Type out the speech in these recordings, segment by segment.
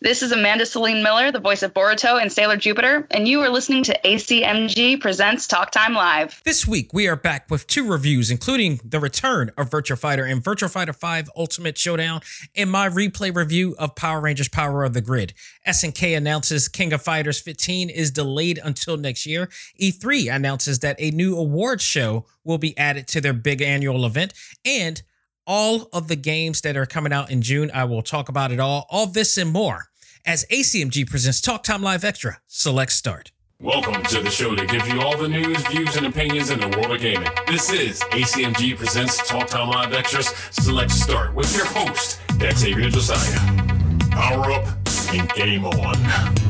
This is Amanda Celine Miller, the voice of Boruto and Sailor Jupiter, and you are listening to ACMG Presents Talk Time Live. This week, we are back with two reviews, including the return of Virtua Fighter and Virtua Fighter 5 Ultimate Showdown, and my replay review of Power Rangers Power of the Grid. SNK announces King of Fighters 15 is delayed until next year. E3 announces that a new awards show will be added to their big annual event, and all of the games that are coming out in June. I will talk about it all, all this and more as ACMG presents Talk Time Live Extra. Select Start. Welcome to the show to give you all the news, views, and opinions in the world of gaming. This is ACMG presents Talk Time Live Extras Select Start with your host, Xavier Josiah. Power up and game on.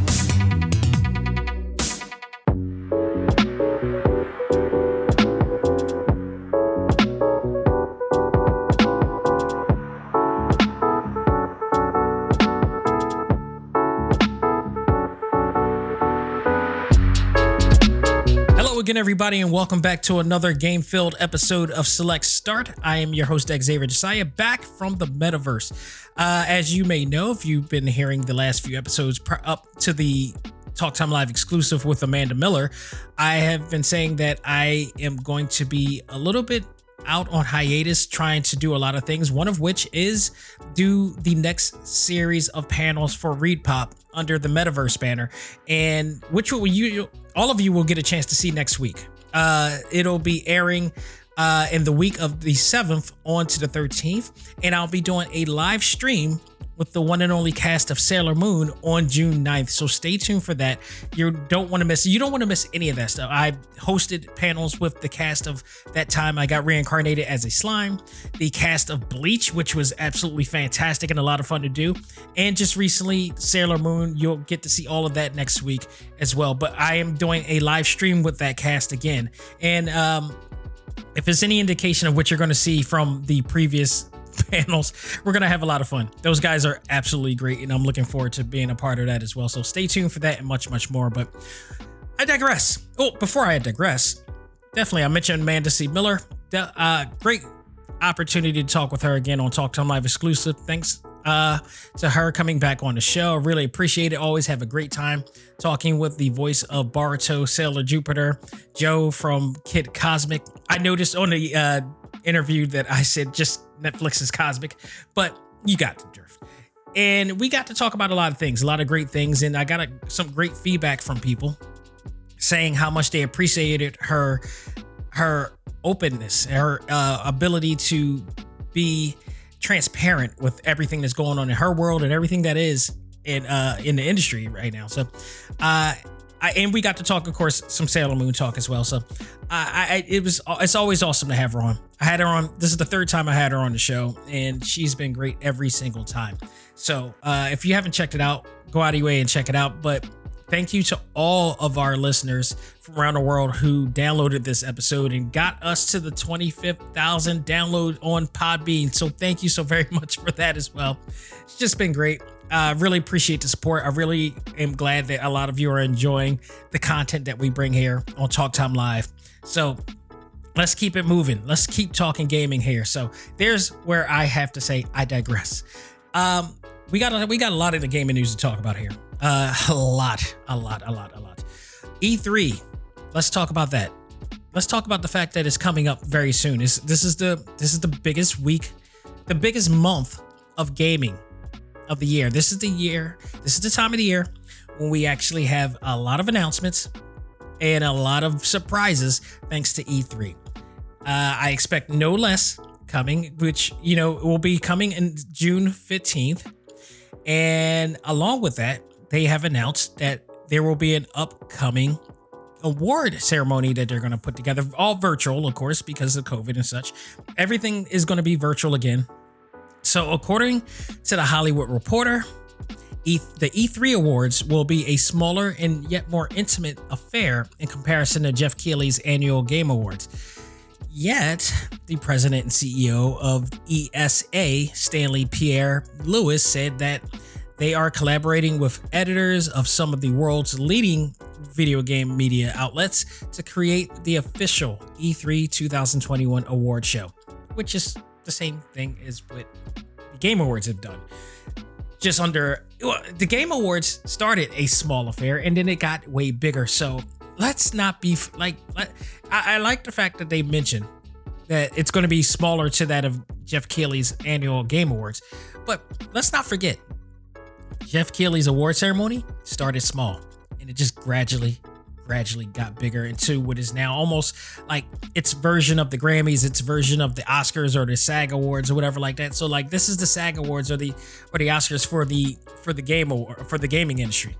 Again, everybody, and welcome back to another game filled episode of Select Start. I am your host, Xavier Josiah, back from the metaverse. Uh, as you may know, if you've been hearing the last few episodes up to the Talk Time Live exclusive with Amanda Miller, I have been saying that I am going to be a little bit out on hiatus trying to do a lot of things, one of which is do the next series of panels for ReedPop under the Metaverse banner, and which will you all of you will get a chance to see next week. Uh, it'll be airing uh, in the week of the 7th on to the 13th, and I'll be doing a live stream with the one and only cast of Sailor Moon on June 9th. So stay tuned for that. You don't want to miss you don't want to miss any of that stuff. I hosted panels with the cast of that time I got reincarnated as a slime, the cast of Bleach, which was absolutely fantastic and a lot of fun to do. And just recently Sailor Moon, you'll get to see all of that next week as well. But I am doing a live stream with that cast again. And um if it's any indication of what you're going to see from the previous panels. We're gonna have a lot of fun. Those guys are absolutely great, and I'm looking forward to being a part of that as well. So stay tuned for that and much, much more. But I digress. Oh, before I digress, definitely I mentioned Amanda C. Miller. Uh, great opportunity to talk with her again on Talk Time Live exclusive. Thanks uh, to her coming back on the show. Really appreciate it. Always have a great time talking with the voice of Boruto, Sailor Jupiter, Joe from Kid Cosmic. I noticed on the uh, interview that I said just Netflix is Cosmic, but you got the drift. And we got to talk about a lot of things, a lot of great things, and I got a, some great feedback from people saying how much they appreciated her her openness, her uh, ability to be transparent with everything that's going on in her world and everything that is in uh in the industry right now. So, uh, I, and we got to talk, of course, some Sailor Moon talk as well. So, I, I, it was it's always awesome to have her on. I had her on. This is the third time I had her on the show, and she's been great every single time. So, uh, if you haven't checked it out, go out of your way and check it out. But thank you to all of our listeners from around the world who downloaded this episode and got us to the 25th thousand download on Podbean. So, thank you so very much for that as well. It's just been great. I uh, really appreciate the support. I really am glad that a lot of you are enjoying the content that we bring here on Talk Time Live. So let's keep it moving. Let's keep talking gaming here. So there's where I have to say I digress. Um, we got a, we got a lot of the gaming news to talk about here. Uh, a lot, a lot, a lot, a lot. E3. Let's talk about that. Let's talk about the fact that it's coming up very soon. This this is the this is the biggest week, the biggest month of gaming of the year. This is the year, this is the time of the year when we actually have a lot of announcements and a lot of surprises thanks to E3. Uh, I expect no less coming, which, you know, will be coming in June 15th. And along with that, they have announced that there will be an upcoming award ceremony that they're going to put together, all virtual, of course, because of COVID and such. Everything is going to be virtual again. So, according to the Hollywood Reporter, e- the E3 Awards will be a smaller and yet more intimate affair in comparison to Geoff Keighley's annual Game Awards. Yet, the president and CEO of ESA, Stanley Pierre Lewis, said that they are collaborating with editors of some of the world's leading video game media outlets to create the official E3 2021 award show, which is the same thing as what the Game Awards have done. Just under well, the Game Awards started a small affair and then it got way bigger. So let's not be like, let, I, I like the fact that they mentioned that it's going to be smaller to that of Geoff Keighley's annual Game Awards. But let's not forget, Geoff Keighley's award ceremony started small and it just gradually gradually got bigger into what is now almost like its version of the Grammys, its version of the Oscars or the SAG Awards or whatever like that. So like this is the SAG Awards or the or the Oscars for the for the game award for the gaming industry,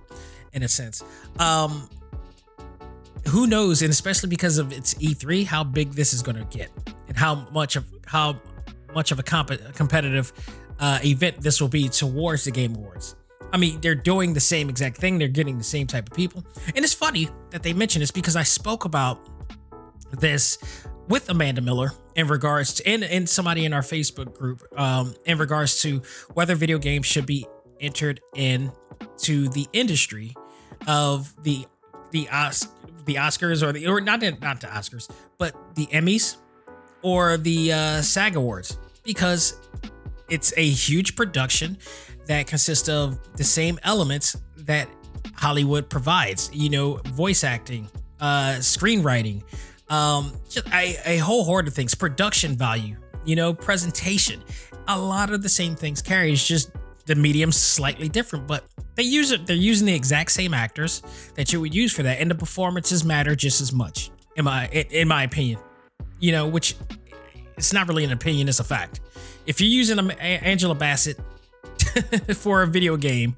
in a sense. Um, who knows, and especially because of its E3, how big this is going to get, and how much of how much of a comp- competitive uh, event this will be towards the Game Awards. I mean, they're doing the same exact thing. They're getting the same type of people. And it's funny that they mention this because I spoke about this with Amanda Miller in regards to, and, and somebody in our Facebook group, um, in regards to whether video games should be entered in to the industry of the the Os- the Oscars or the or not not the Oscars, but the Emmys or the uh, SAG Awards because it's a huge production that consists of the same elements that Hollywood provides. You know, voice acting, uh, screenwriting, um, just a, a whole horde of things, production value, you know, presentation. A lot of the same things. It's just the medium's slightly different, but they use it. They're using the exact same actors that you would use for that, and the performances matter just as much. In my in my opinion, you know, which it's not really an opinion; it's a fact. If you're using Angela Bassett for a video game,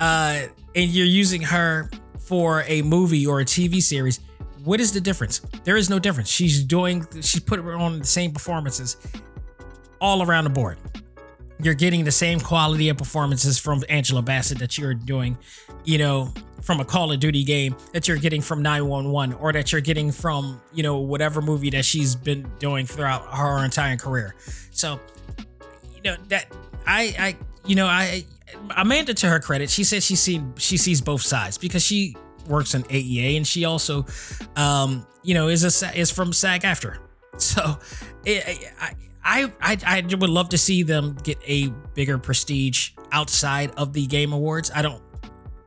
uh, and you're using her for a movie or a TV series, what is the difference? There is no difference. She's doing, she's putting on the same performances all around the board. You're getting the same quality of performances from Angela Bassett that you're doing, you know, from a Call of Duty game that you're getting from 911 or that you're getting from, you know, whatever movie that she's been doing throughout her entire career. So, you know, that I, I, you know, I Amanda to her credit, she said she seen she sees both sides because she works in AEA and she also, um, you know, is a is from SAG-AFTRA. So, it, I, I I I would love to see them get a bigger prestige outside of the Game Awards. I don't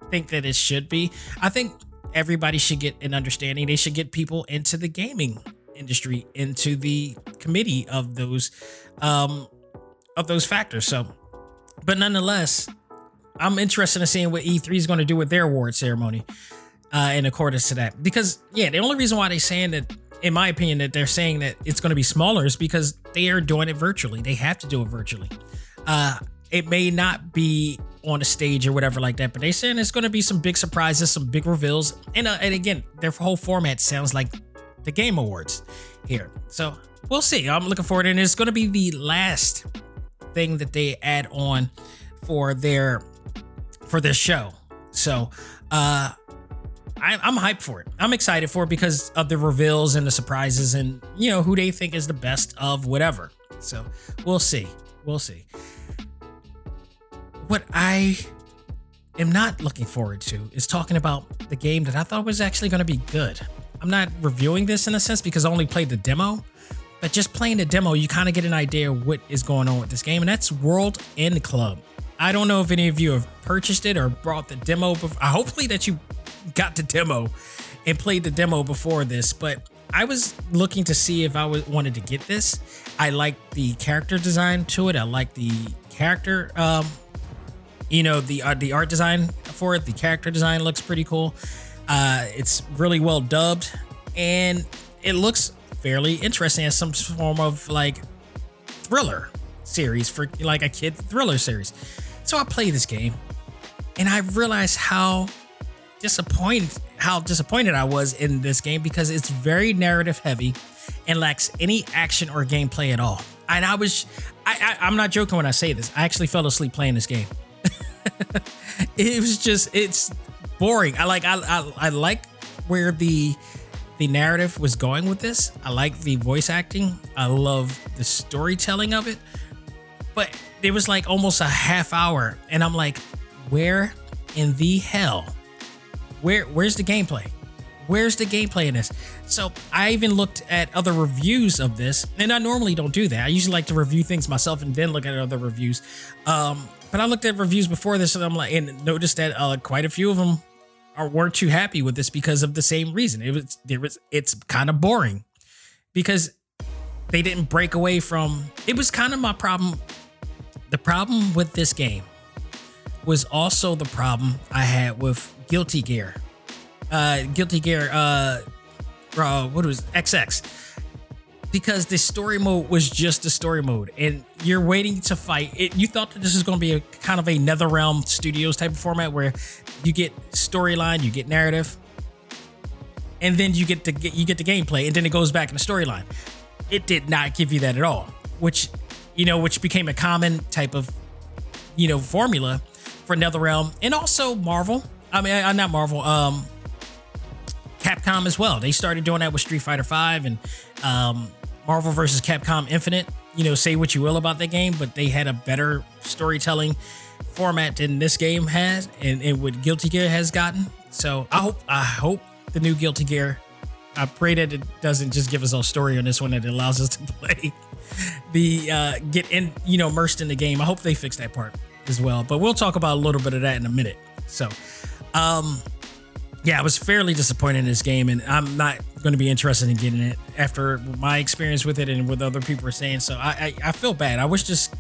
think that it should be. I think everybody should get an understanding. They should get people into the gaming industry, into the committee of those, um, of those factors. So but nonetheless, I'm interested in seeing what E3 is going to do with their award ceremony uh, in accordance to that. Because, yeah, the only reason why they're saying that, in my opinion, that they're saying that it's going to be smaller is because they are doing it virtually. They have to do it virtually. Uh, it may not be on a stage or whatever like that, but they're saying it's going to be some big surprises, some big reveals. And, uh, and again, their whole format sounds like the Game Awards here. So we'll see. I'm looking forward, and it's going to be the last thing that they add on for their for this show. So uh I, I'm hyped for it. I'm excited for it because of the reveals and the surprises and you know who they think is the best of whatever. So we'll see. We'll see. What I am not looking forward to is talking about the game that I thought was actually going to be good. I'm not reviewing this in a sense because I only played the demo, but just playing the demo, you kind of get an idea of what is going on with this game, and that's World End Club. I don't know if any of you have purchased it or brought the demo. Before. Hopefully that you got the demo and played the demo before this, but I was looking to see if I wanted to get this. I like the character design to it. I like the character, um, you know, the uh, the art design for it. The character design looks pretty cool. Uh, it's really well dubbed, and it looks fairly interesting as some form of like thriller series for like a kid thriller series. So I play this game and I realized how disappointed how disappointed I was in this game because it's very narrative heavy and lacks any action or gameplay at all. And I was I, I am not joking when I say this. I actually fell asleep playing this game. it was just it's boring. I like I, I I like where the the narrative was going with this. I like the voice acting. I love the storytelling of it. But it was like almost a half hour, and I'm like, where in the hell? Where where's the gameplay? Where's the gameplay in this? So I even looked at other reviews of this, and I normally don't do that. I usually like to review things myself and then look at other reviews. Um, but I looked at reviews before this, and I'm like, and noticed that uh, quite a few of them are weren't too happy with this because of the same reason. It was there was it's kind of boring because they didn't break away from. It was kind of my problem. The problem with this game was also the problem I had with Guilty Gear. Uh, Guilty Gear. Uh, uh, what was? XX? Because the story mode was just a story mode, and you're waiting to fight. It, you thought that this is going to be a kind of a NetherRealm Studios type of format where you get storyline, you get narrative, and then you get to get you get the gameplay, and then it goes back in the storyline. It did not give you that at all, which you know, which became a common type of you know formula for NetherRealm and also Marvel. I mean, I'm not Marvel. Um, Capcom as well. They started doing that with Street Fighter Five and um, Marvel versus Capcom Infinite. You know, say what you will about that game, but they had a better storytelling format than this game has, and, and what Guilty Gear has gotten. So I hope I hope the new Guilty Gear. I pray that it doesn't just give us a story on this one that allows us to play the uh, get in you know immersed in the game. I hope they fix that part as well. But we'll talk about a little bit of that in a minute. So, um, yeah, I was fairly disappointed in this game, and I'm not going to be interested in getting it after my experience with it and what other people are saying. So I, I, I feel bad. I wish just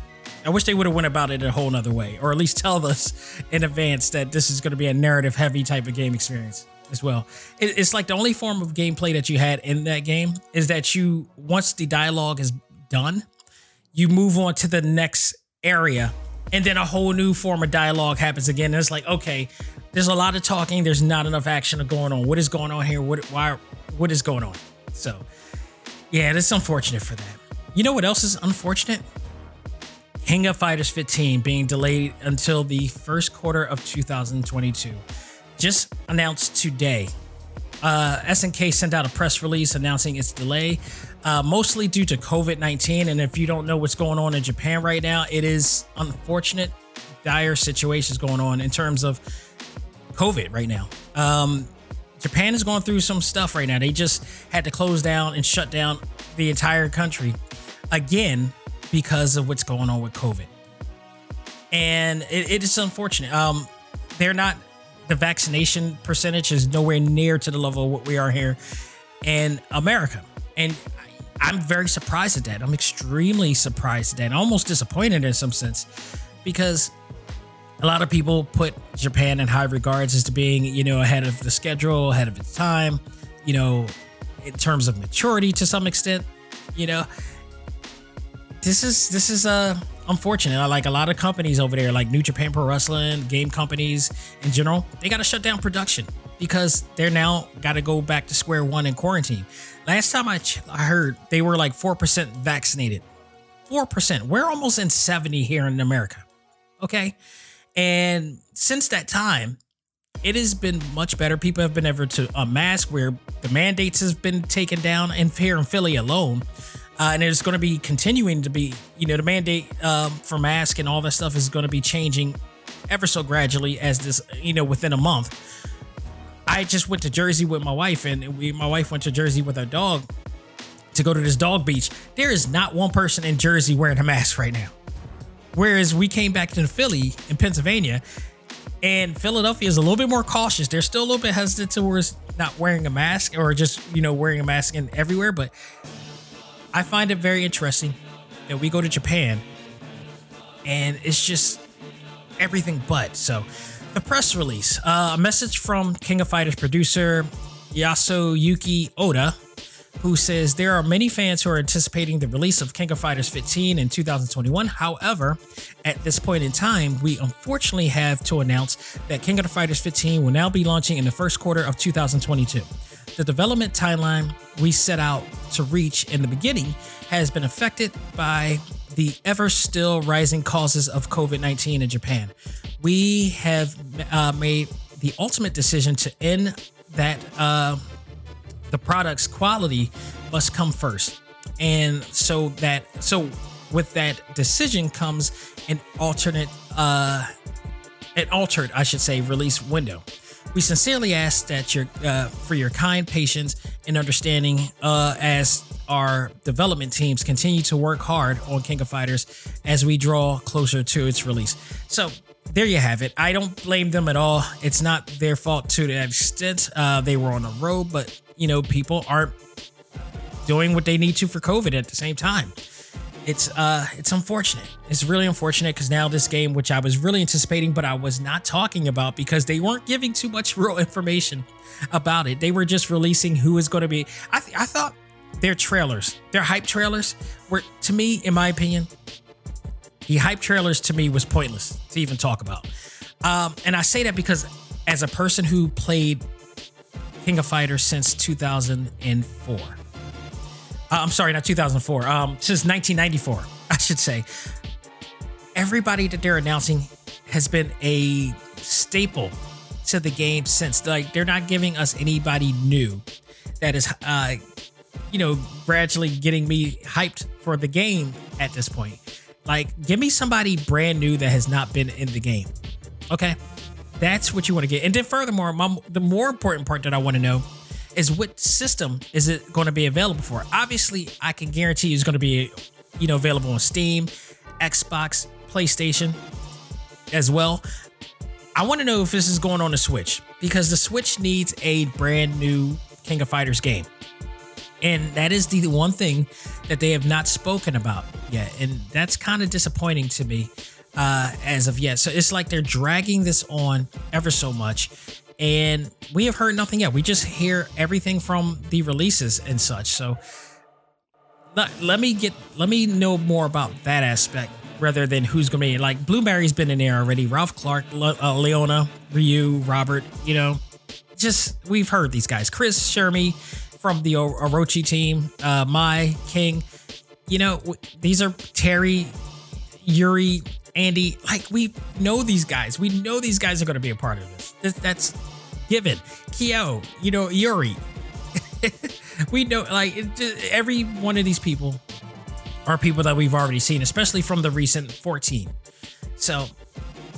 I wish they would have went about it a whole nother way, or at least tell us in advance that this is going to be a narrative heavy type of game experience as well. It, it's like the only form of gameplay that you had in that game is that you once the dialogue is done, you move on to the next area and then a whole new form of dialogue happens again. And it's like, okay, there's a lot of talking. There's not enough action going on. What is going on here? What why what is going on? So yeah, it's unfortunate for that. You know what else is unfortunate? King of Fighters 15 being delayed until the first quarter of 2022. Just announced today. Uh, SNK sent out a press release announcing its delay, uh, mostly due to COVID 19. And if you don't know what's going on in Japan right now, it is unfortunate, dire situations going on in terms of COVID right now. Um, Japan is going through some stuff right now. They just had to close down and shut down the entire country again because of what's going on with COVID. And it, it is unfortunate. Um, they're not, the vaccination percentage is nowhere near to the level what we are here in America. And I'm very surprised at that. I'm extremely surprised at that. Almost disappointed in some sense because a lot of people put Japan in high regards as to being, you know, ahead of the schedule, ahead of its time, you know, in terms of maturity to some extent, you know. This is this is uh unfortunate. I like a lot of companies over there, like New Japan Pro Wrestling, game companies in general, they got to shut down production because they're now got to go back to square one in quarantine. Last time I, ch- I heard, they were like 4% vaccinated. 4%. We're almost in 70 here in America. Okay. And since that time, it has been much better. People have been able to unmask where the mandates has been taken down and here in Philly alone. Uh, and it's going to be continuing to be, you know, the mandate um, for mask and all that stuff is going to be changing ever so gradually as this, you know, within a month. I just went to Jersey with my wife, and we, my wife went to Jersey with our dog to go to this dog beach. There is not one person in Jersey wearing a mask right now. Whereas we came back to Philly in Pennsylvania, and Philadelphia is a little bit more cautious. They're still a little bit hesitant towards not wearing a mask or just you know wearing a mask in everywhere. But I find it very interesting that we go to Japan, and it's just everything but so. The press release, uh, a message from King of Fighters producer Yasuyuki Oda, who says there are many fans who are anticipating the release of King of Fighters 15 in 2021. However, at this point in time, we unfortunately have to announce that King of Fighters 15 will now be launching in the first quarter of 2022. The development timeline we set out to reach in the beginning has been affected by the ever still rising causes of COVID 19 in Japan. We have uh, made the ultimate decision to end that uh, the product's quality must come first. And so that so with that decision comes an alternate uh an altered, I should say, release window. We sincerely ask that your uh, for your kind patience and understanding uh, as our development teams continue to work hard on King of Fighters as we draw closer to its release. So there you have it. I don't blame them at all. It's not their fault to that extent. Uh, they were on the road, but you know, people aren't doing what they need to for COVID at the same time. It's uh it's unfortunate. It's really unfortunate because now this game, which I was really anticipating, but I was not talking about because they weren't giving too much real information about it. They were just releasing who is going to be. I th- I thought their trailers, their hype trailers, were to me, in my opinion, the hype trailers to me was pointless to even talk about. Um, and I say that because as a person who played King of Fighters since 2004. Uh, I'm sorry, not 2004. Um, since 1994, I should say. Everybody that they're announcing has been a staple to the game since. Like they're not giving us anybody new that is, uh, you know, gradually getting me hyped for the game at this point. Like, give me somebody brand new that has not been in the game. Okay. That's what you want to get. And then furthermore, my, the more important part that I want to know is what system is it going to be available for? Obviously, I can guarantee it's going to be, you know, available on Steam, Xbox, PlayStation as well. I want to know if this is going on the Switch because the Switch needs a brand new King of Fighters game. And that is the one thing that they have not spoken about yet. And that's kind of disappointing to me uh, as of yet. So it's like they're dragging this on ever so much. And we have heard nothing yet. We just hear everything from the releases and such. So let, let me get let me know more about that aspect rather than who's going to be like Blue Mary's been in there already. Ralph Clark, Le, uh, Leona, Ryu, Robert, you know, just we've heard these guys. Chris Shermie from the Orochi team, uh, Mai King, you know, these are Terry, Yuri, Andy. Like we know these guys. We know these guys are going to be a part of this. That's given. Kyo, you know, Yuri. we know like just, every one of these people are people that we've already seen, especially from the recent 14. So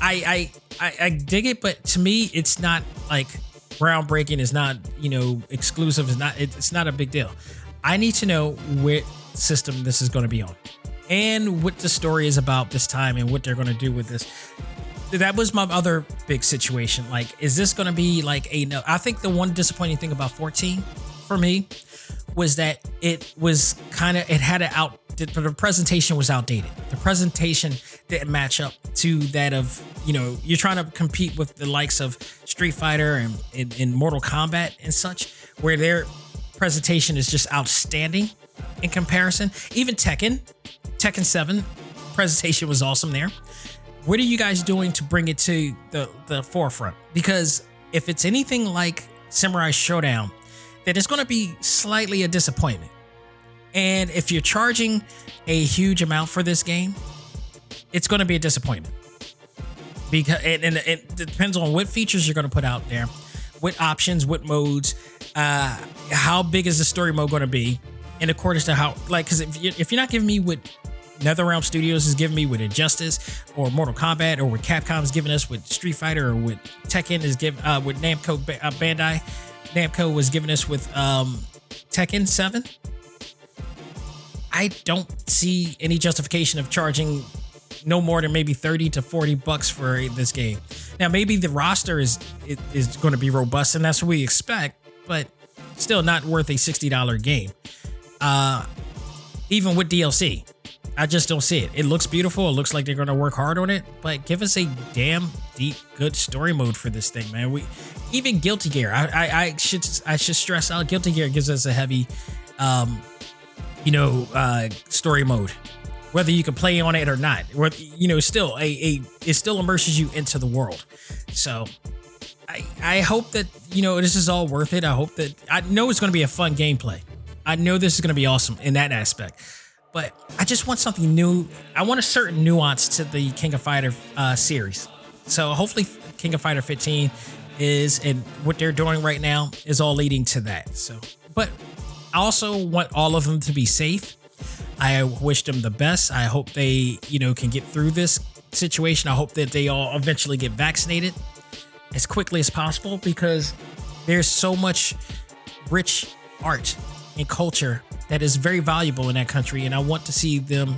I I I, I dig it, but to me, it's not like groundbreaking. Is not you know exclusive. Is not it's not a big deal. I need to know what system this is going to be on, and what the story is about this time, and what they're going to do with this. That was my other big situation. Like, is this going to be like a no? I think the one disappointing thing about 14 for me was that it was kind of it had an out the presentation was outdated. The presentation didn't match up to that of, you know, you're trying to compete with the likes of Street Fighter and in Mortal Kombat and such, where their presentation is just outstanding in comparison. Even Tekken, Tekken 7 presentation was awesome there. What are you guys doing to bring it to the, the forefront? Because if it's anything like Samurai Showdown, then it's going to be slightly a disappointment and if you're charging a huge amount for this game, it's going to be a disappointment. Because and, and it depends on what features you're going to put out there, what options, what modes, uh, how big is the story mode going to be, in accordance to how like because if, if you're not giving me what NetherRealm Studios is giving me with Injustice or Mortal Kombat or what Capcom is giving us with Street Fighter or what Tekken is giving uh, with Namco uh, Bandai Namco was giving us with um, Tekken 7 I don't see any justification of charging no more than maybe 30 to 40 bucks for this game. Now, maybe the roster is is going to be robust and that's what we expect, but still not worth a $60 game. Uh, even with DLC, I just don't see it. It looks beautiful. It looks like they're going to work hard on it, but give us a damn deep, good story mode for this thing, man. We even Guilty Gear. I, I, I should I should stress out Guilty Gear gives us a heavy um, you know, uh, story mode, whether you can play on it or not. Whether, you know, still a, a it still immerses you into the world. So I I hope that you know this is all worth it. I hope that I know it's going to be a fun gameplay. I know this is going to be awesome in that aspect. But I just want something new. I want a certain nuance to the King of Fighter uh, series. So hopefully, King of Fighter 15 is and what they're doing right now is all leading to that. So but I also want all of them to be safe. I wish them the best. I hope they, you know, can get through this situation. I hope that they all eventually get vaccinated as quickly as possible because there's so much rich art and culture that is very valuable in that country, and I want to see them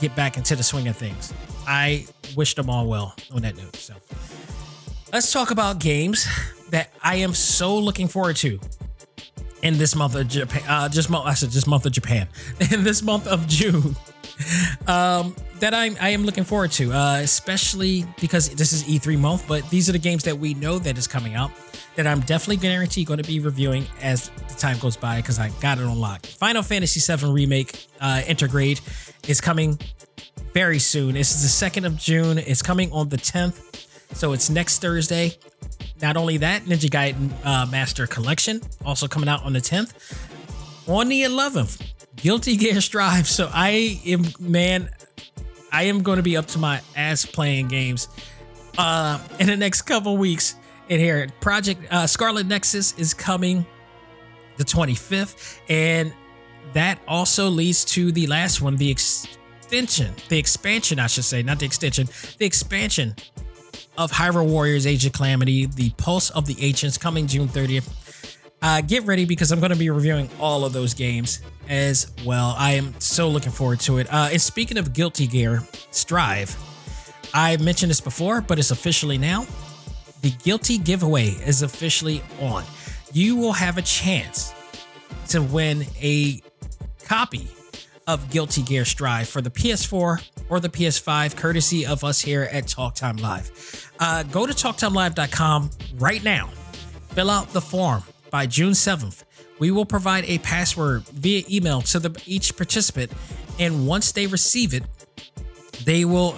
get back into the swing of things. I wish them all well on that note. So let's talk about games that I am so looking forward to in this month of Japan. Uh, just month, I said just month of Japan. In this month of June, um, that I'm I am looking forward to, uh, especially because this is E3 month. But these are the games that we know that is coming out that I'm definitely guaranteed going to be reviewing as the time goes by because I got it on lock. Final Fantasy VII Remake uh, Intergrade is coming very soon. This is the second of June. It's coming on the 10th, so it's next Thursday. Not only that, Ninja Gaiden uh, Master Collection also coming out on the 10th. On the 11th, Guilty Gear Strive. So I am, man, I am going to be up to my ass playing games uh, in the next couple weeks. And here, Project uh, Scarlet Nexus is coming the 25th, and that also leads to the last one, the extension, the expansion, I should say, not the extension, the expansion of Hyrule Warriors Age of Calamity, the Pulse of the Ancients, coming June 30th. Uh, get ready because I'm going to be reviewing all of those games as well. I am so looking forward to it. Uh, and speaking of Guilty Gear Strive, I mentioned this before, but it's officially now. The Guilty Giveaway is officially on. You will have a chance to win a copy of Guilty Gear Strive for the PS4 or the PS5, courtesy of us here at Talk Time Live. Uh, go to talktimelive.com right now. Fill out the form by June 7th. We will provide a password via email to the, each participant, and once they receive it, they will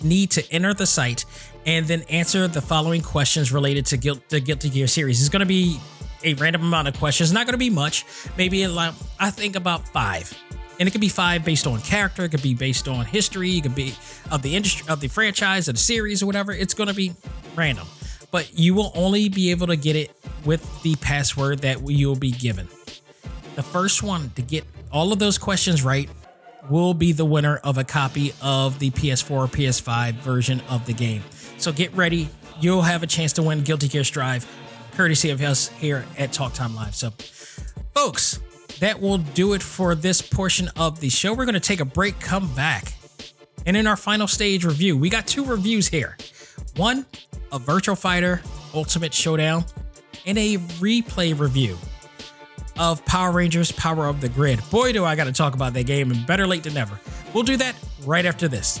need to enter the site and then answer the following questions related to Guilt, the Guilty Gear series. It's going to be a random amount of questions, not going to be much. Maybe like I think about five and it could be five based on character it could be based on history it could be of the industry of the franchise of the series or whatever it's going to be random but you will only be able to get it with the password that you'll be given. The first one to get all of those questions right will be the winner of a copy of the ps4 or ps5 version of the game. So get ready. You'll have a chance to win guilty gear strive courtesy of us here at talk time live. So folks that will do it for this portion of the show. We're going to take a break, come back. And in our final stage review, we got two reviews here. One, a Virtual Fighter Ultimate Showdown, and a replay review of Power Rangers Power of the Grid. Boy, do I got to talk about that game, and better late than never. We'll do that right after this.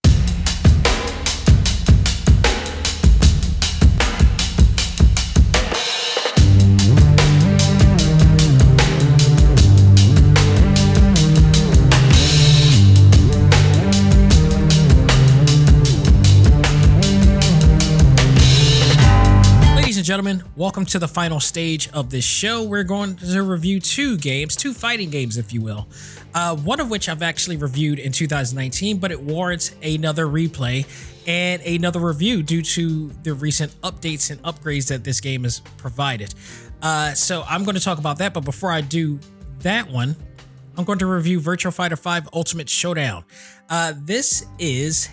Gentlemen, welcome to the final stage of this show. We're going to review two games, two fighting games, if you will. Uh, one of which I've actually reviewed in 2019, but it warrants another replay and another review due to the recent updates and upgrades that this game has provided. Uh, so I'm going to talk about that, but before I do that one, I'm going to review Virtual Fighter 5 Ultimate Showdown. Uh, this is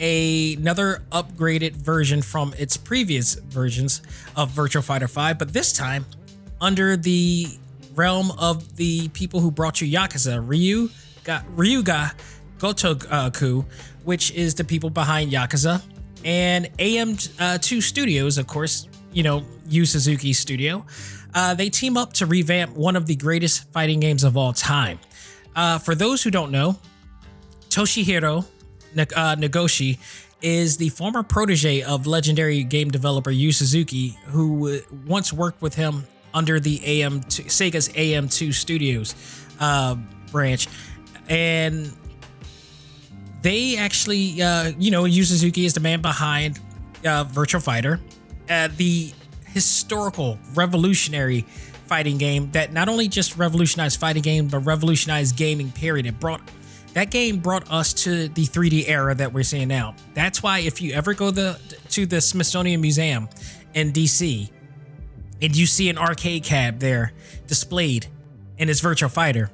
a, another upgraded version from its previous versions of Virtual Fighter 5, but this time under the realm of the people who brought you Yakuza, Ryu, Ga, Ryu Ga Gotoku, which is the people behind Yakuza, and AM2 Studios, of course, you know, Yu Suzuki studio, uh, they team up to revamp one of the greatest fighting games of all time. Uh, for those who don't know, Toshihiro uh, Nagoshi is the former protege of legendary game developer Yu Suzuki, who once worked with him under the AM2, Sega's AM2 Studios uh, branch, and they actually, uh, you know, Yu Suzuki is the man behind uh, Virtual Fighter, uh, the historical, revolutionary fighting game that not only just revolutionized fighting game, but revolutionized gaming. Period. It brought that game brought us to the 3D era that we're seeing now. That's why if you ever go the to the Smithsonian Museum in DC and you see an arcade cab there displayed in its Virtual Fighter,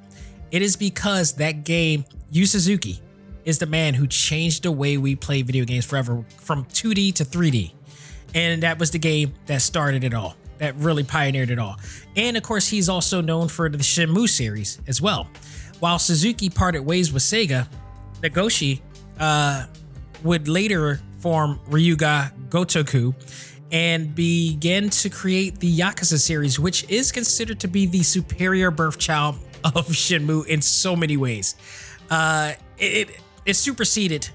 it is because that game, Yu Suzuki, is the man who changed the way we play video games forever from 2D to 3D. And that was the game that started it all, that really pioneered it all. And of course, he's also known for the Shenmue series as well. While Suzuki parted ways with Sega, Nagoshi uh, would later form Ryu Ga Gotoku and began to create the Yakuza series, which is considered to be the superior birth child of Shenmue in so many ways. Uh, it, it, it superseded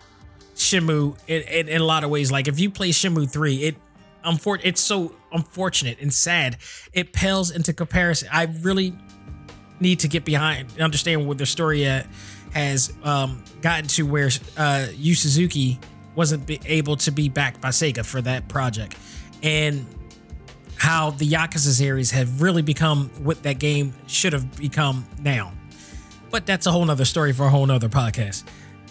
Shenmue in, in, in, a lot of ways. Like if you play Shenmue 3, it unfor- it's so unfortunate and sad. It pales into comparison. I really need to get behind understand what the story uh, has um, gotten to where uh, Yu Suzuki wasn't able to be backed by Sega for that project and how the Yakuza series have really become what that game should have become now. But that's a whole nother story for a whole nother podcast.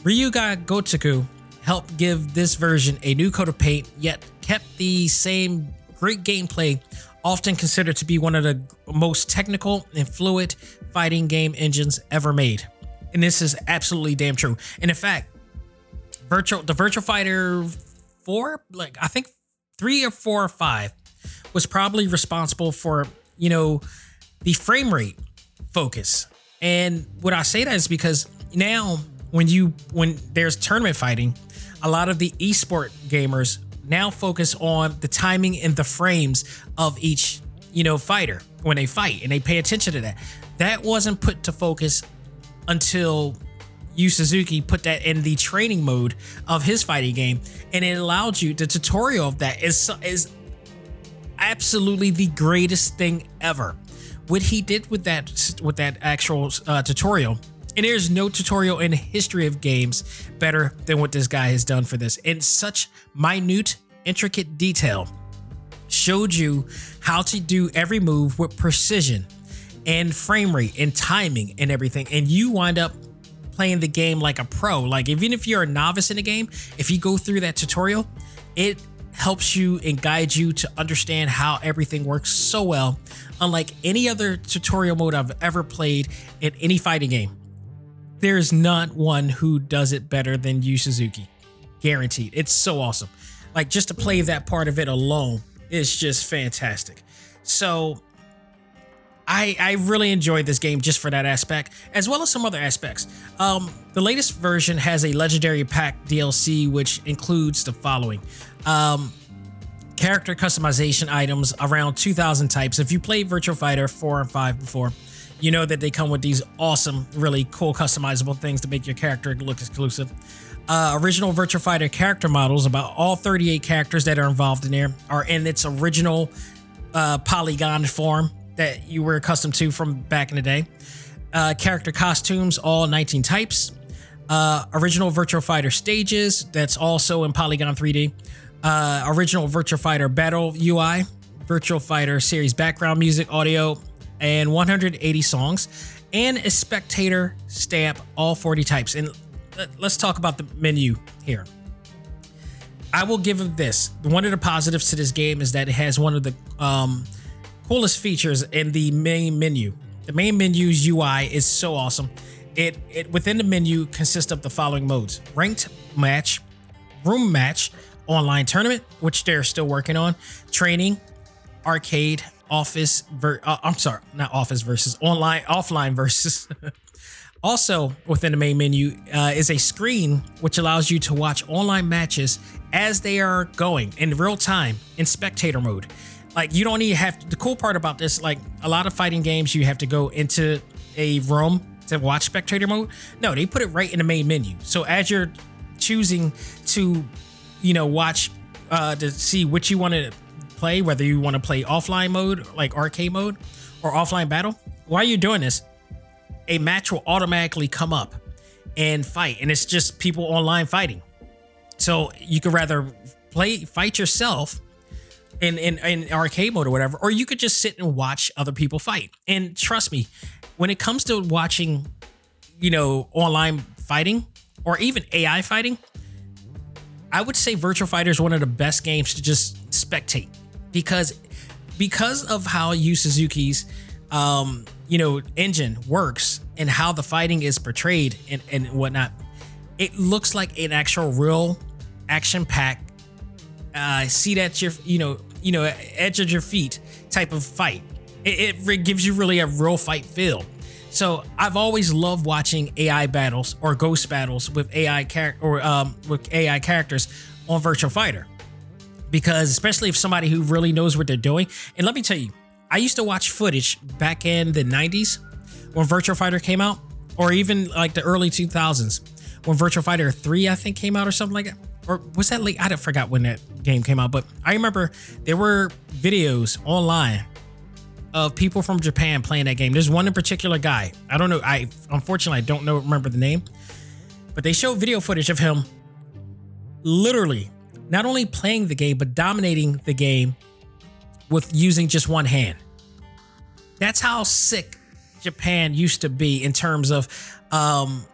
Ryu Ga Gotoku helped give this version a new coat of paint, yet kept the same great gameplay, often considered to be one of the most technical and fluid fighting game engines ever made. And this is absolutely damn true. And in fact, virtual the Virtual Fighter 4, like I think three or four or five was probably responsible for, you know, the frame rate focus. And what I say that is because now when you when there's tournament fighting, a lot of the esport gamers now focus on the timing and the frames of each, you know, fighter when they fight and they pay attention to that. That wasn't put to focus until Yu Suzuki put that in the training mode of his fighting game, and it allowed you. The tutorial of that is is absolutely the greatest thing ever. What he did with that with that actual uh, tutorial, and there's no tutorial in history of games better than what this guy has done for this in such minute, intricate detail. Showed you how to do every move with precision and frame rate and timing and everything, and you wind up playing the game like a pro. Like even if you're a novice in the game, if you go through that tutorial, it helps you and guides you to understand how everything works so well, unlike any other tutorial mode I've ever played in any fighting game. There's not one who does it better than Yu Suzuki. Guaranteed. It's so awesome. Like just to play that part of it alone is just fantastic. So I, I really enjoyed this game just for that aspect, as well as some other aspects. Um, the latest version has a legendary pack DLC, which includes the following um, character customization items, around 2,000 types. If you played Virtual Fighter 4 and 5 before, you know that they come with these awesome, really cool customizable things to make your character look exclusive. Uh, original Virtual Fighter character models, about all 38 characters that are involved in there, are in its original uh, polygon form that you were accustomed to from back in the day. Uh, character costumes, all 19 types. Uh, original Virtual Fighter stages, that's also in Polygon 3D. Uh, original Virtual Fighter battle UI, Virtual Fighter series background music, audio, and 180 songs, and a spectator stamp, all 40 types. And let's talk about the menu here. I will give this. One of the positives to this game is that it has one of the um, coolest features in the main menu. The main menu's UI is so awesome. It, it within the menu consists of the following modes: ranked match, room match, online tournament, which they're still working on, training, arcade, office. Ver, uh, I'm sorry, not office versus online, offline versus. also within the main menu uh, is a screen which allows you to watch online matches as they are going in real time in spectator mode. Like you don't need to have the cool part about this. Like a lot of fighting games, you have to go into a room to watch spectator mode. No, they put it right in the main menu. So as you're choosing to, you know, watch uh, to see which you want to play, whether you want to play offline mode, like arcade mode, or offline battle, while you're doing this, a match will automatically come up and fight, and it's just people online fighting. So you could rather play fight yourself in, in in arcade mode or whatever, or you could just sit and watch other people fight. And trust me, when it comes to watching, you know, online fighting or even AI fighting, I would say Virtual Fighter is one of the best games to just spectate because because of how Yu Suzuki's um, you know engine works and how the fighting is portrayed and, and whatnot, it looks like an actual real action pack. Uh, see that your you know you know edge of your feet type of fight. It, it gives you really a real fight feel. So I've always loved watching AI battles or ghost battles with AI char- or um, with AI characters on Virtual Fighter, because especially if somebody who really knows what they're doing. And let me tell you, I used to watch footage back in the '90s when Virtual Fighter came out, or even like the early 2000s when Virtual Fighter 3 I think came out or something like that. Or was that late? I forgot when that game came out, but I remember there were videos online of people from Japan playing that game. There's one in particular guy. I don't know. I unfortunately I don't know remember the name, but they showed video footage of him literally not only playing the game but dominating the game with using just one hand. That's how sick Japan used to be in terms of um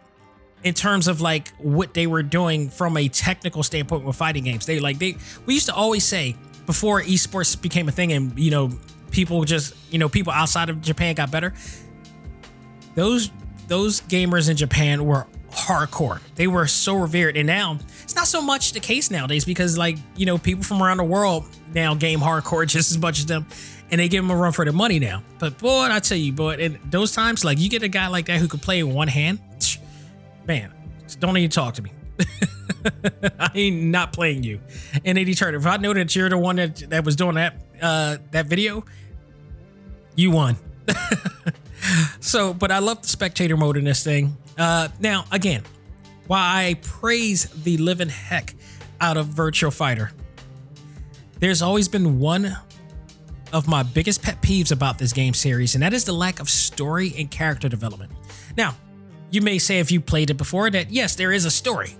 in terms of like what they were doing from a technical standpoint with fighting games. They like they we used to always say before esports became a thing and you know people just you know people outside of Japan got better. Those those gamers in Japan were hardcore. They were so revered, and now not so much the case nowadays because like you know people from around the world now game hardcore just as much as them, and they give them a run for their money now. But boy, I tell you, boy, in those times, like you get a guy like that who could play in one hand, man, don't even talk to me. I ain't not playing you in any tournament. If I know that you're the one that that was doing that uh that video, you won. so, but I love the spectator mode in this thing. Uh now again, while I praise the living heck out of Virtual Fighter, there's always been one of my biggest pet peeves about this game series, and that is the lack of story and character development. Now, you may say if you played it before that yes, there is a story.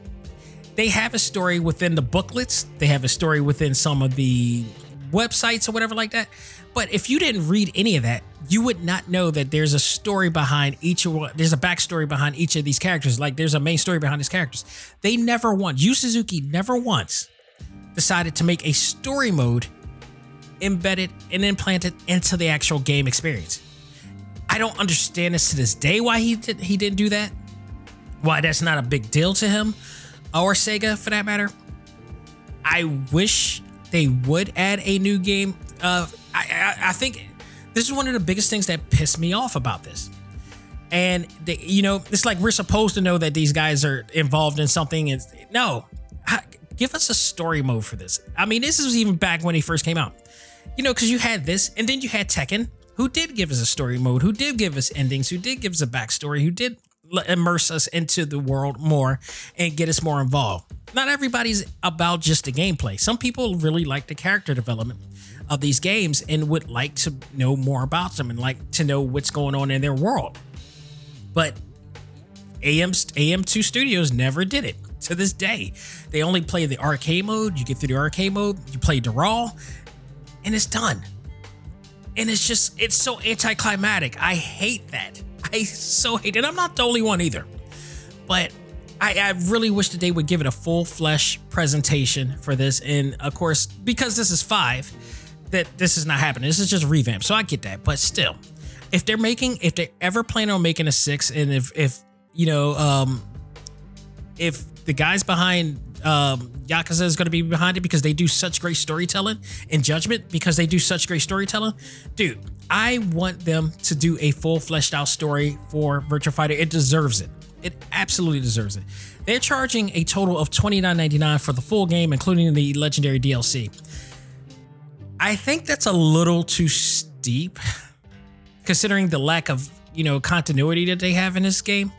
They have a story within the booklets, they have a story within some of the websites or whatever like that. But if you didn't read any of that, you would not know that there's a story behind each of there's a backstory behind each of these characters. Like there's a main story behind these characters. They never once, Yu Suzuki never once decided to make a story mode embedded and implanted into the actual game experience. I don't understand this to this day why he did he didn't do that. Why that's not a big deal to him or Sega for that matter. I wish they would add a new game. Uh, I, I, I think this is one of the biggest things that pissed me off about this. And they, you know, it's like we're supposed to know that these guys are involved in something. And no, give us a story mode for this. I mean, this was even back when he first came out. You know, because you had this, and then you had Tekken, who did give us a story mode, who did give us endings, who did give us a backstory, who did immerse us into the world more and get us more involved. Not everybody's about just the gameplay. Some people really like the character development of these games and would like to know more about them and like to know what's going on in their world. But AM AM2 Studios never did it to this day. They only play the arcade mode. You get through the arcade mode, you play raw, and it's done. And it's just it's so anticlimactic. I hate that. I so hate it. I'm not the only one either. But I, I really wish that they would give it a full flesh presentation for this. And of course, because this is five, that this is not happening. This is just revamp. So I get that. But still, if they're making, if they ever plan on making a six, and if if you know, um, if the guys behind um, Yakuza is going to be behind it because they do such great storytelling and Judgment because they do such great storytelling, dude. I want them to do a full fleshed out story for Virtual Fighter. It deserves it. It absolutely deserves it. They're charging a total of $29.99 for the full game, including the legendary DLC. I think that's a little too steep, considering the lack of you know continuity that they have in this game.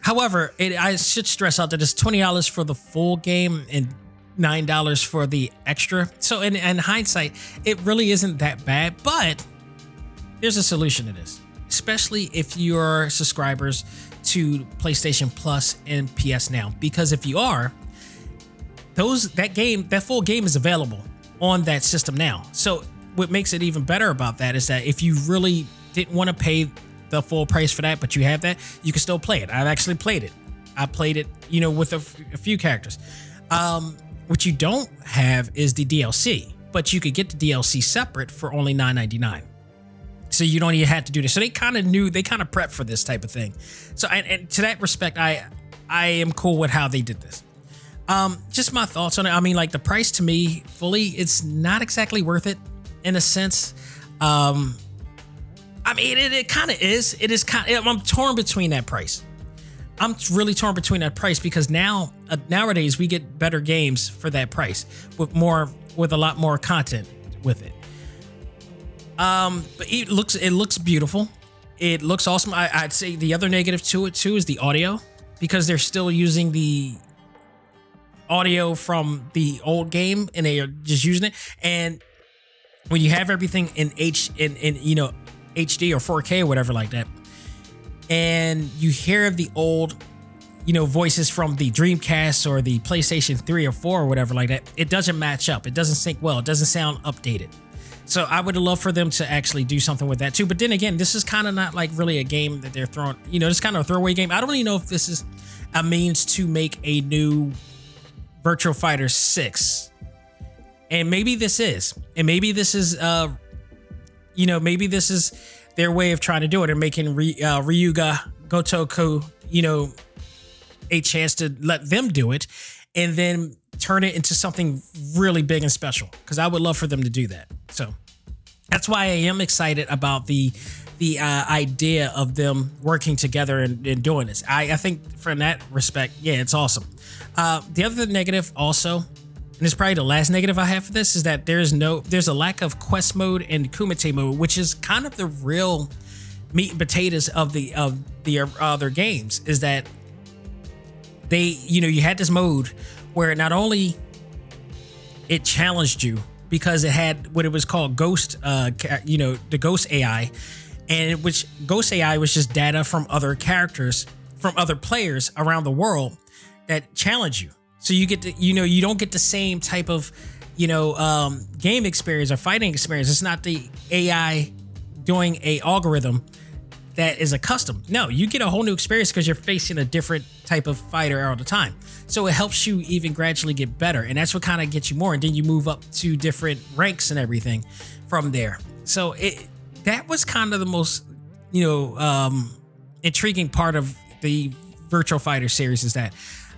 However, it, I should stress out that it's twenty dollars for the full game and nine dollars for the extra. So, in, in hindsight, it really isn't that bad. But there's a solution to this, especially if you're subscribers to PlayStation Plus and PS Now, because if you are, those that game that full game is available on that system now. So, what makes it even better about that is that if you really didn't want to pay the full price for that, but you have that, you can still play it. I've actually played it. I played it, you know, with a, f- a few characters. Um, what you don't have is the DLC, but you could get the DLC separate for only $9.99. So you don't even have to do this. So they kind of knew, they kind of prepped for this type of thing. So and, and to that respect, I I am cool with how they did this. Um, just my thoughts on it. I mean, like the price to me, fully, it's not exactly worth it in a sense. Um, I mean, it, it kind of is. It is kind. I'm torn between that price. I'm really torn between that price because now uh, nowadays we get better games for that price with more with a lot more content with it. Um, but it looks it looks beautiful. It looks awesome. I, I'd say the other negative to it too is the audio because they're still using the audio from the old game and they are just using it. And when you have everything in H in, in you know HD or 4K or whatever like that, and you hear the old you know voices from the Dreamcast or the PlayStation 3 or 4 or whatever like that, it doesn't match up. It doesn't sync well. It doesn't sound updated. So I would love for them to actually do something with that too. But then again, this is kind of not like really a game that they're throwing. You know, it's kind of a throwaway game. I don't really know if this is a means to make a new Virtual Fighter 6. And maybe this is. And maybe this is uh you know, maybe this is their way of trying to do it and making uh, Ryu Ga Gotoku, you know, a chance to let them do it and then turn it into something really big and special because I would love for them to do that. So that's why I am excited about the the uh, idea of them working together and, and doing this. I, I think from that respect, yeah, it's awesome. Uh, the other negative also, and it's probably the last negative I have for this, is that there's no there's a lack of quest mode and kumite mode, which is kind of the real meat and potatoes of the of the other games. Is that they you know you had this mode where not only it challenged you because it had what it was called ghost uh you know the ghost ai and which ghost ai was just data from other characters from other players around the world that challenge you. So you get to you know you don't get the same type of you know um game experience or fighting experience. It's not the ai doing a algorithm that is a custom. No, you get a whole new experience because you're facing a different type of fighter all the time. So it helps you even gradually get better. And that's what kind of gets you more. And then you move up to different ranks and everything from there. So it that was kind of the most, you know, um intriguing part of the Virtual Fighter series is that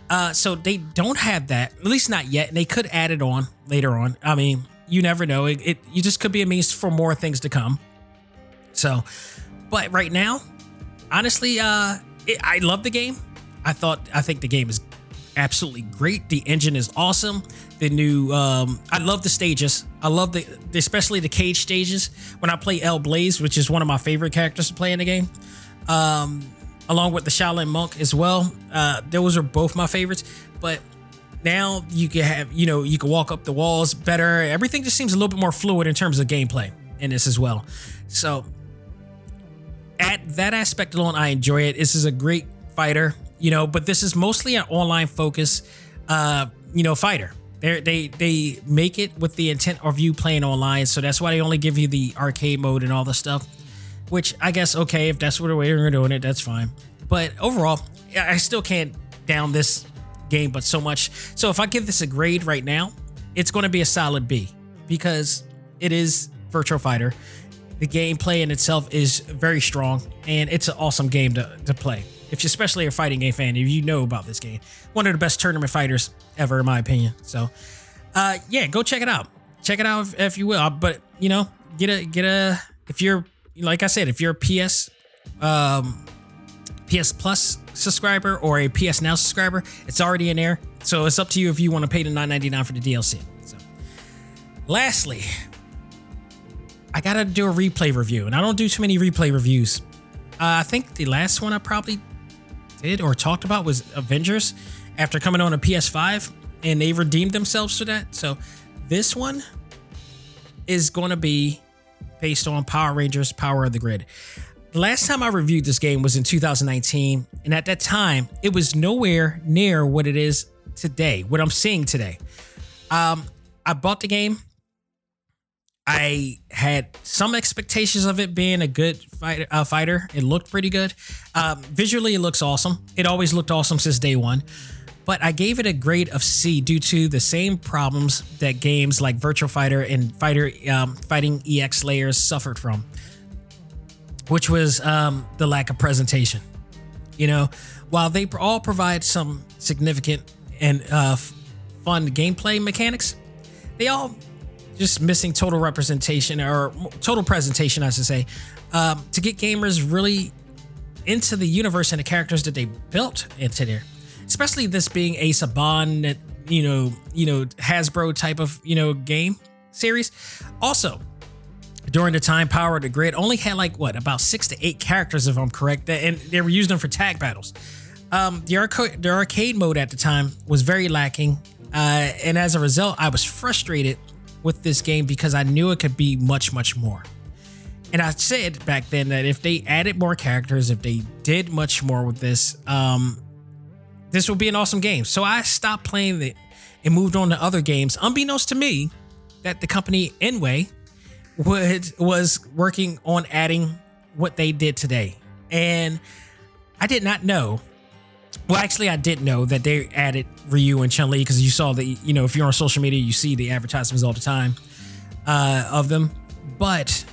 uh so they don't have that, at least not yet. And they could add it on later on. I mean, you never know. It, it you just could be a means for more things to come. So but right now, honestly, uh, it, I love the game. I thought I think the game is absolutely great. The engine is awesome. The new, um, I love the stages. I love the, especially the cage stages. When I play El Blaze, which is one of my favorite characters to play in the game, um, along with the Shaolin Monk as well. Uh, those are both my favorites. But now you can have, you know, you can walk up the walls better. Everything just seems a little bit more fluid in terms of gameplay in this as well. So at that aspect alone, I enjoy it. This is a great fighter, you know, but this is mostly an online focus, uh, you know, fighter. They they they make it with the intent of you playing online, so that's why they only give you the arcade mode and all the stuff. Which I guess okay, if that's what the way they're doing it, that's fine. But overall, I still can't down this game, but so much. So if I give this a grade right now, it's going to be a solid B because it is Virtual Fighter. The gameplay in itself is very strong, and it's an awesome game to, to play. If you especially a fighting game fan, if you know about this game, one of the best tournament fighters ever, in my opinion. So, uh, yeah, go check it out. Check it out if, if you will. But you know, get a get a if you're like I said, if you're a PS, um, PS Plus subscriber or a PS Now subscriber, it's already in there. So it's up to you if you want to pay the 9.99 for the DLC. So, Lastly, I gotta do a replay review, and I don't do too many replay reviews. Uh, I think the last one I probably did or talked about was Avengers after coming on a PS5, and they redeemed themselves for that. So this one is going to be based on Power Rangers Power of the Grid. The last time I reviewed this game was in 2019, and at that time, it was nowhere near what it is today, what I'm seeing today. Um, I bought the game. I had some expectations of it being a good fight, uh, fighter. It looked pretty good. Um, visually, it looks awesome. It always looked awesome since day one. But I gave it a grade of C due to the same problems that games like Virtual Fighter and Fighter um, Fighting EX Layers suffered from, which was um, the lack of presentation. You know, while they all provide some significant and uh, fun gameplay mechanics, they all just missing total representation or total presentation, I should say, um, to get gamers really into the universe and the characters that they built into there. Especially this being a Saban, you know, you know Hasbro type of you know game series. Also, during the time Power of the Grid only had like what about six to eight characters, if I'm correct, and they were using them for tag battles. Um, the, arcade, the arcade mode at the time was very lacking, uh, and as a result, I was frustrated with this game because I knew it could be much, much more. And I said back then that if they added more characters, if they did much more with this, um, this would be an awesome game. So I stopped playing it and moved on to other games, unbeknownst to me that the company nWay would was working on adding what they did today. And I did not know. Well, actually, I did know that they added Ryu and Chun Li because you saw that. You know, if you're on social media, you see the advertisements all the time uh, of them. But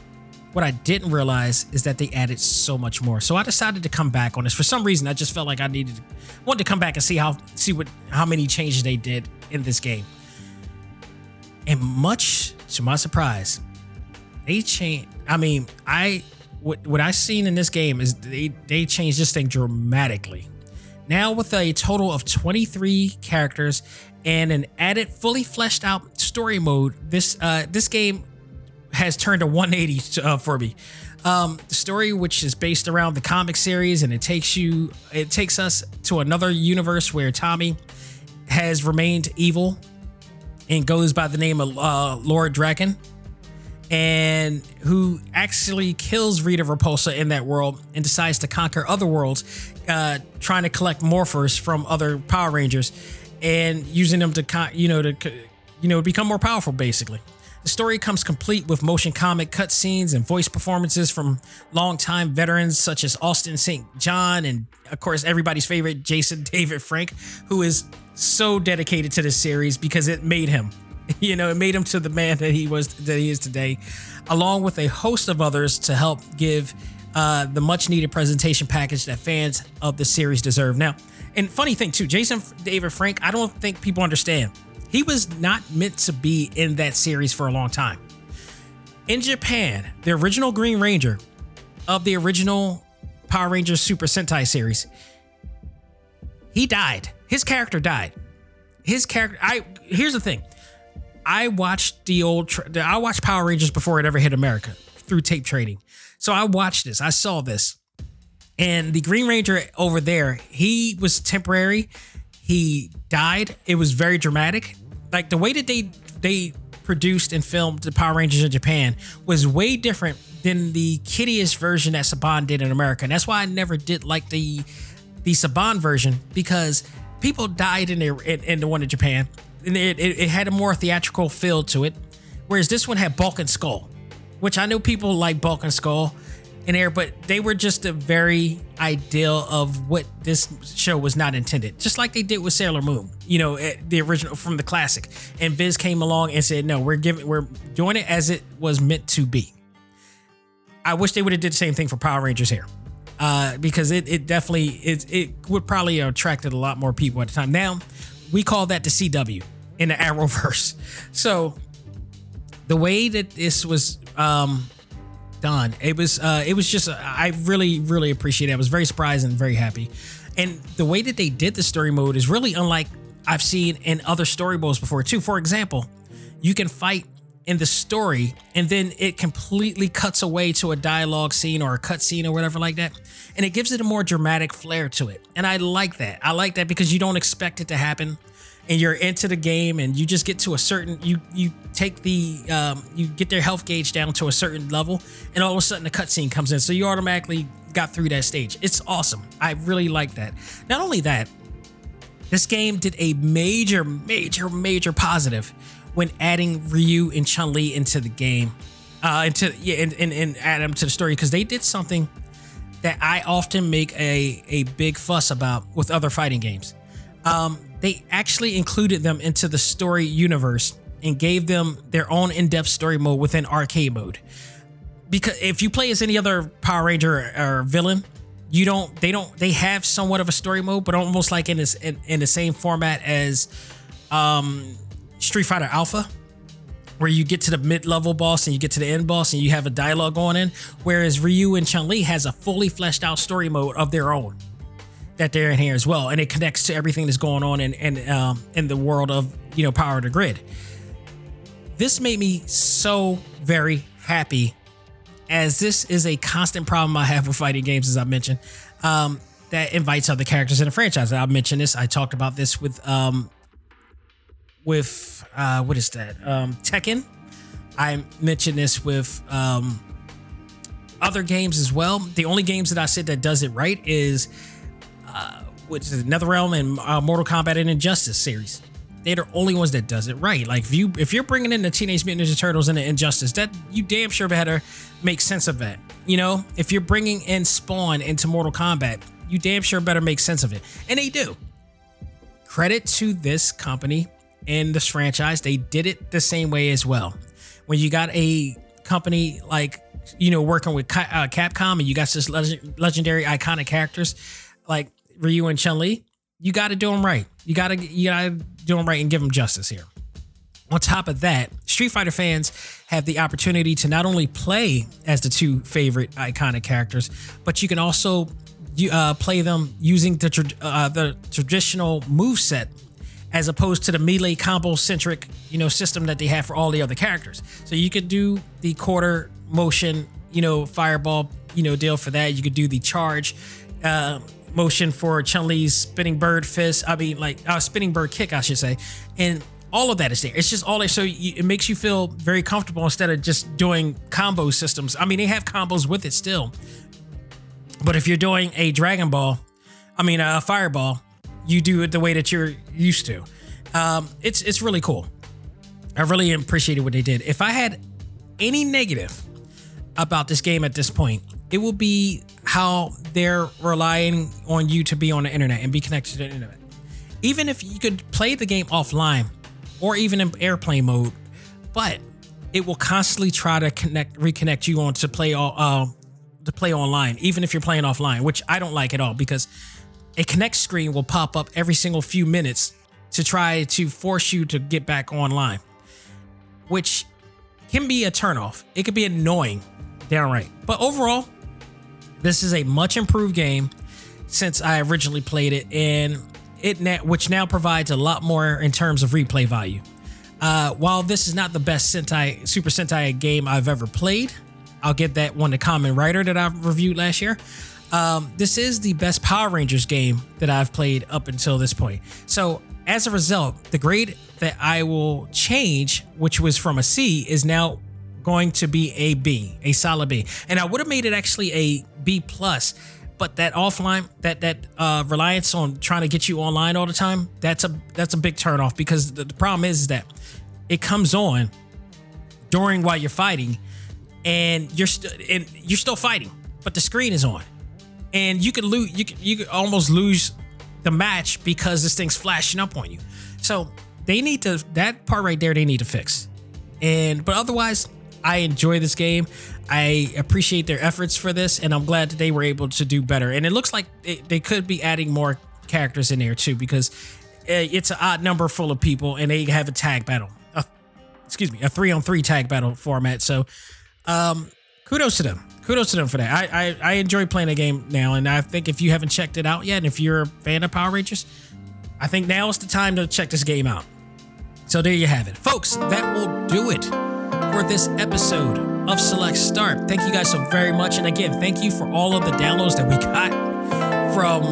what I didn't realize is that they added so much more. So I decided to come back on this. For some reason, I just felt like I needed wanted to come back and see how see what how many changes they did in this game. And much to my surprise, they changed. I mean, I what what I seen in this game is they they changed this thing dramatically. Now with a total of 23 characters and an added fully fleshed out story mode, this uh this game has turned a 180 uh, for me. Um, the story, which is based around the comic series, and it takes you, it takes us to another universe where Tommy has remained evil and goes by the name of uh, Lord Drakkon, and who actually kills Rita Repulsa in that world and decides to conquer other worlds, uh, trying to collect morphers from other Power Rangers and using them to, you know, to, you know, become more powerful, basically. The story comes complete with motion comic cutscenes and voice performances from longtime veterans such as Austin St. John and, of course, everybody's favorite Jason David Frank, who is so dedicated to this series because it made him. You know, it made him to the man that he was that he is today, along with a host of others to help give uh, the much needed presentation package that fans of the series deserve. Now, and funny thing too, Jason David Frank, I don't think people understand he was not meant to be in that series for a long time. In Japan, the original Green Ranger of the original Power Rangers Super Sentai series, he died. His character died. His character. I here's the thing. I watched the old. I watched Power Rangers before it ever hit America through tape trading. So I watched this. I saw this, and the Green Ranger over there, he was temporary he died. It was very dramatic. Like the way that they they produced and filmed the Power Rangers in Japan was way different than the kiddie-ish version that Saban did in America. And that's why I never did like the the Saban version because people died in, the in, in the one in Japan. It, it, it had a more theatrical feel to it. Whereas this one had Bulk and Skull, which I know people like Bulk and Skull in there, but they were just a very ideal of what this show was not intended. Just like they did with Sailor Moon, you know, eh, the original from the classic. And Viz came along and said, "No, we're giving, we're doing it as it was meant to be." I wish they would have did the same thing for Power Rangers here, uh, because it it definitely it it would probably have attracted a lot more people at the time. Now we call that the CW in the Arrowverse. So the way that this was um done. It was uh, it was just I really really appreciate it. I was very surprised and very happy. And the way that they did the story mode is really unlike I've seen in other story modes before too. For example, you can fight in the story and then it completely cuts away to a dialogue scene or a cut scene or whatever like that and it gives it a more dramatic flair to it and i like that i like that because you don't expect it to happen and you're into the game and you just get to a certain you you take the um, you get their health gauge down to a certain level and all of a sudden the cutscene comes in. So you automatically got through that stage. It's awesome. I really like that. Not only that this game did a major major major positive when adding ryu and chun-li into the game uh into yeah and, and, and add them to the story because they did something that i often make a a big fuss about with other fighting games. Um they actually included them into the story universe and gave them their own in-depth story mode within arcade mode. Because if you play as any other Power Ranger or, villain, you don't they don't they have somewhat of a story mode, but almost like in this in, in the same format as um Street Fighter Alpha, where you get to the mid-level boss and you get to the end boss and you have a dialogue going in. Whereas Ryu and Chun Li has a fully fleshed out story mode of their own that they're in here as well, and it connects to everything that's going on in in, um, in the world of you know Power the Grid. This made me so very happy, as this is a constant problem I have with fighting games, as I mentioned, um, that invites other characters in the franchise. I mentioned this. I talked about this with um, with uh, what is that? Um, Tekken. I mentioned this with um, other games as well. The only games that I said that does it right is uh, which is NetherRealm and uh, Mortal Kombat and Injustice series. They're the only ones that does it right. Like if you if you're bringing in the Teenage Mutant Ninja Turtles and the Injustice, that you damn sure better make sense of that. You know, if you're bringing in Spawn into Mortal Kombat, you damn sure better make sense of it, and they do. Credit to this company and this franchise, they did it the same way as well. When you got a company like you know working with uh, Capcom and you got this legend, legendary iconic characters like Ryu and Chun Li, you got to do them right. You got to you got to do them right and give them justice here. On top of that, Street Fighter fans have the opportunity to not only play as the two favorite iconic characters, but you can also uh, play them using the tra- uh, the traditional move set as opposed to the melee combo centric you know system that they have for all the other characters. So you could do the quarter motion you know fireball you know deal for that. You could do the charge. Uh, motion for Chun Li's spinning bird fist. I mean, like uh, spinning bird kick, I should say, and all of that is there. It's just all there, so you, it makes you feel very comfortable instead of just doing combo systems. I mean, they have combos with it still, but if you're doing a Dragon Ball, I mean a Fireball, you do it the way that you're used to. Um, it's it's really cool. I really appreciated what they did. If I had any negative about this game at this point, it will be how they're relying on you to be on the internet and be connected to the internet. Even if you could play the game offline or even in airplane mode, but it will constantly try to connect, reconnect you on to play all, uh, to play online, even if you're playing offline, which I don't like at all because a connect screen will pop up every single few minutes to try to force you to get back online, which can be a turnoff. It could be annoying downright. But overall, this is a much improved game since I originally played it, and it now, which now provides a lot more in terms of replay value. Uh, while this is not the best Sentai Super Sentai game I've ever played, I'll get that one to Kamen Rider that I reviewed last year. Um, this is the best Power Rangers game that I've played up until this point. So as a result, the grade that I will change, which was from a C, is now going to be a B, a solid B. And I would have made it actually a B plus, but that offline, that that uh, reliance on trying to get you online all the time, that's a that's a big turnoff because the, the problem is, that it comes on during while you're fighting, and you're still and you're still fighting, but the screen is on, and you could lose you could, you could almost lose the match because this thing's flashing up on you. So they need to that part right there they need to fix. And but otherwise, I enjoy this game. I appreciate their efforts for this, and I'm glad that they were able to do better. And it looks like they, they could be adding more characters in there too, because eh, it's an odd number full of people, and they have a tag battle. Excuse me, a three on three tag battle format. So, um, kudos to them. Kudos to them for that. I, I I enjoy playing the game now, and I think if you haven't checked it out yet, and if you're a fan of Power Rangers, I think now is the time to check this game out. So there you have it, folks. That will do it for this episode of Select Start. Thank you guys so very much. And again, thank you for all of the downloads that we got from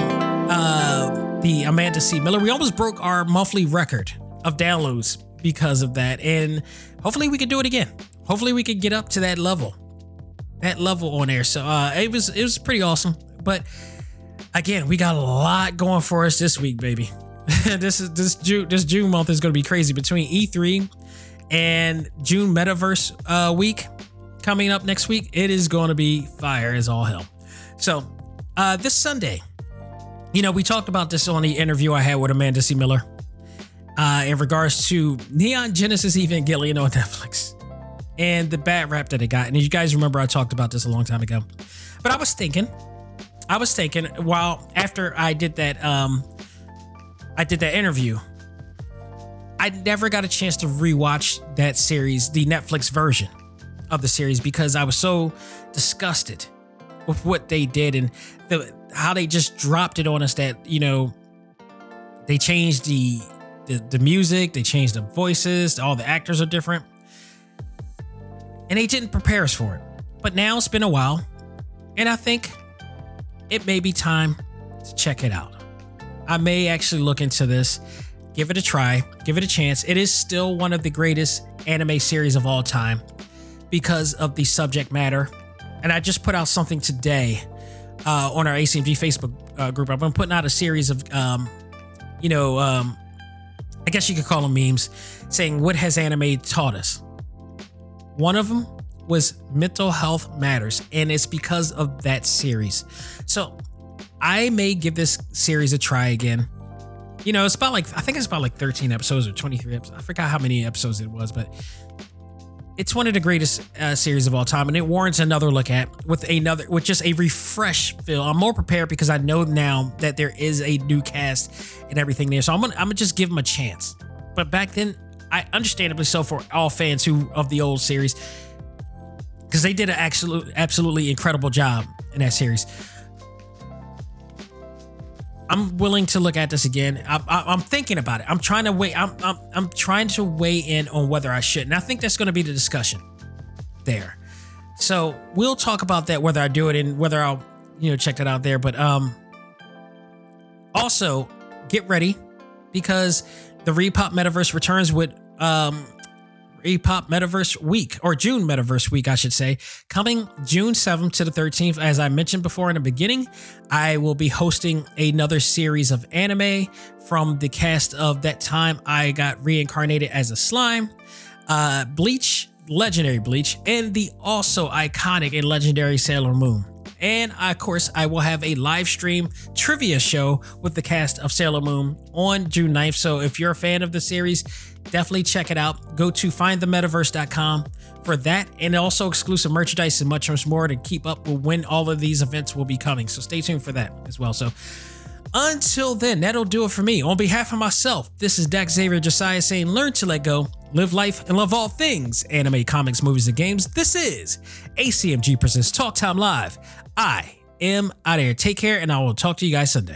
uh, the Amanda C. Miller. We almost broke our monthly record of downloads because of that. And hopefully we can do it again. Hopefully we can get up to that level. That level on air. So uh, it was it was pretty awesome. But again, we got a lot going for us this week, baby. this is this June this June month is going to be crazy between E3 and June Metaverse uh, week coming up next week. It is going to be fire as all hell. So uh, this Sunday, you know, we talked about this on the interview I had with Amanda C. Miller uh, in regards to Neon Genesis Evangelion on Netflix and the bad rap that it got. And you guys remember I talked about this a long time ago. But I was thinking, I was thinking while after I did that, um, I did that interview. I never got a chance to rewatch that series, the Netflix version of the series, because I was so disgusted with what they did and the how they just dropped it on us that you know they changed the the, the music, they changed the voices, all the actors are different, and they didn't prepare us for it. But now it's been a while, and I think it may be time to check it out. I may actually look into this, give it a try, give it a chance. It is still one of the greatest anime series of all time because of the subject matter. And I just put out something today uh, on our ACMG Facebook uh, group. I've been putting out a series of, um, you know, um, I guess you could call them memes, saying what has anime taught us. One of them was mental health matters, and it's because of that series. So I may give this series a try again. You know, it's about like I think it's about like 13 episodes or 23 episodes. I forgot how many episodes it was, but it's one of the greatest uh, series of all time, and it warrants another look at with another with just a refresh feel. I'm more prepared because I know now that there is a new cast and everything there, so I'm gonna I'm gonna just give them a chance. But back then, I understandably so for all fans who of the old series, because they did an absolute absolutely incredible job in that series. I'm willing to look at this again. I, I'm thinking about it. I'm trying to wait. I'm, I'm I'm trying to weigh in on whether I should, and I think that's going to be the discussion there. So we'll talk about that whether I do it and whether I'll you know check that out there. But um, also get ready because the Repop Metaverse returns with um Repop Metaverse Week, or June Metaverse Week, I should say, coming June 7th to the 13th. As I mentioned before in the beginning, I will be hosting another series of anime from the cast of that time I got reincarnated as a slime, uh, Bleach, legendary Bleach, and the also iconic and legendary Sailor Moon. And of course, I will have a live stream trivia show with the cast of Sailor Moon on June 9th. So if you're a fan of the series, definitely check it out. Go to findthemetaverse.com for that and also exclusive merchandise and much, much more to keep up with when all of these events will be coming. So stay tuned for that as well. So until then, that'll do it for me. On behalf of myself, this is Dex Xavier Josiah saying, learn to let go, live life, and love all things anime, comics, movies, and games. This is ACMG Presents Talk Time Live. I am out of here. Take care, and I will talk to you guys Sunday.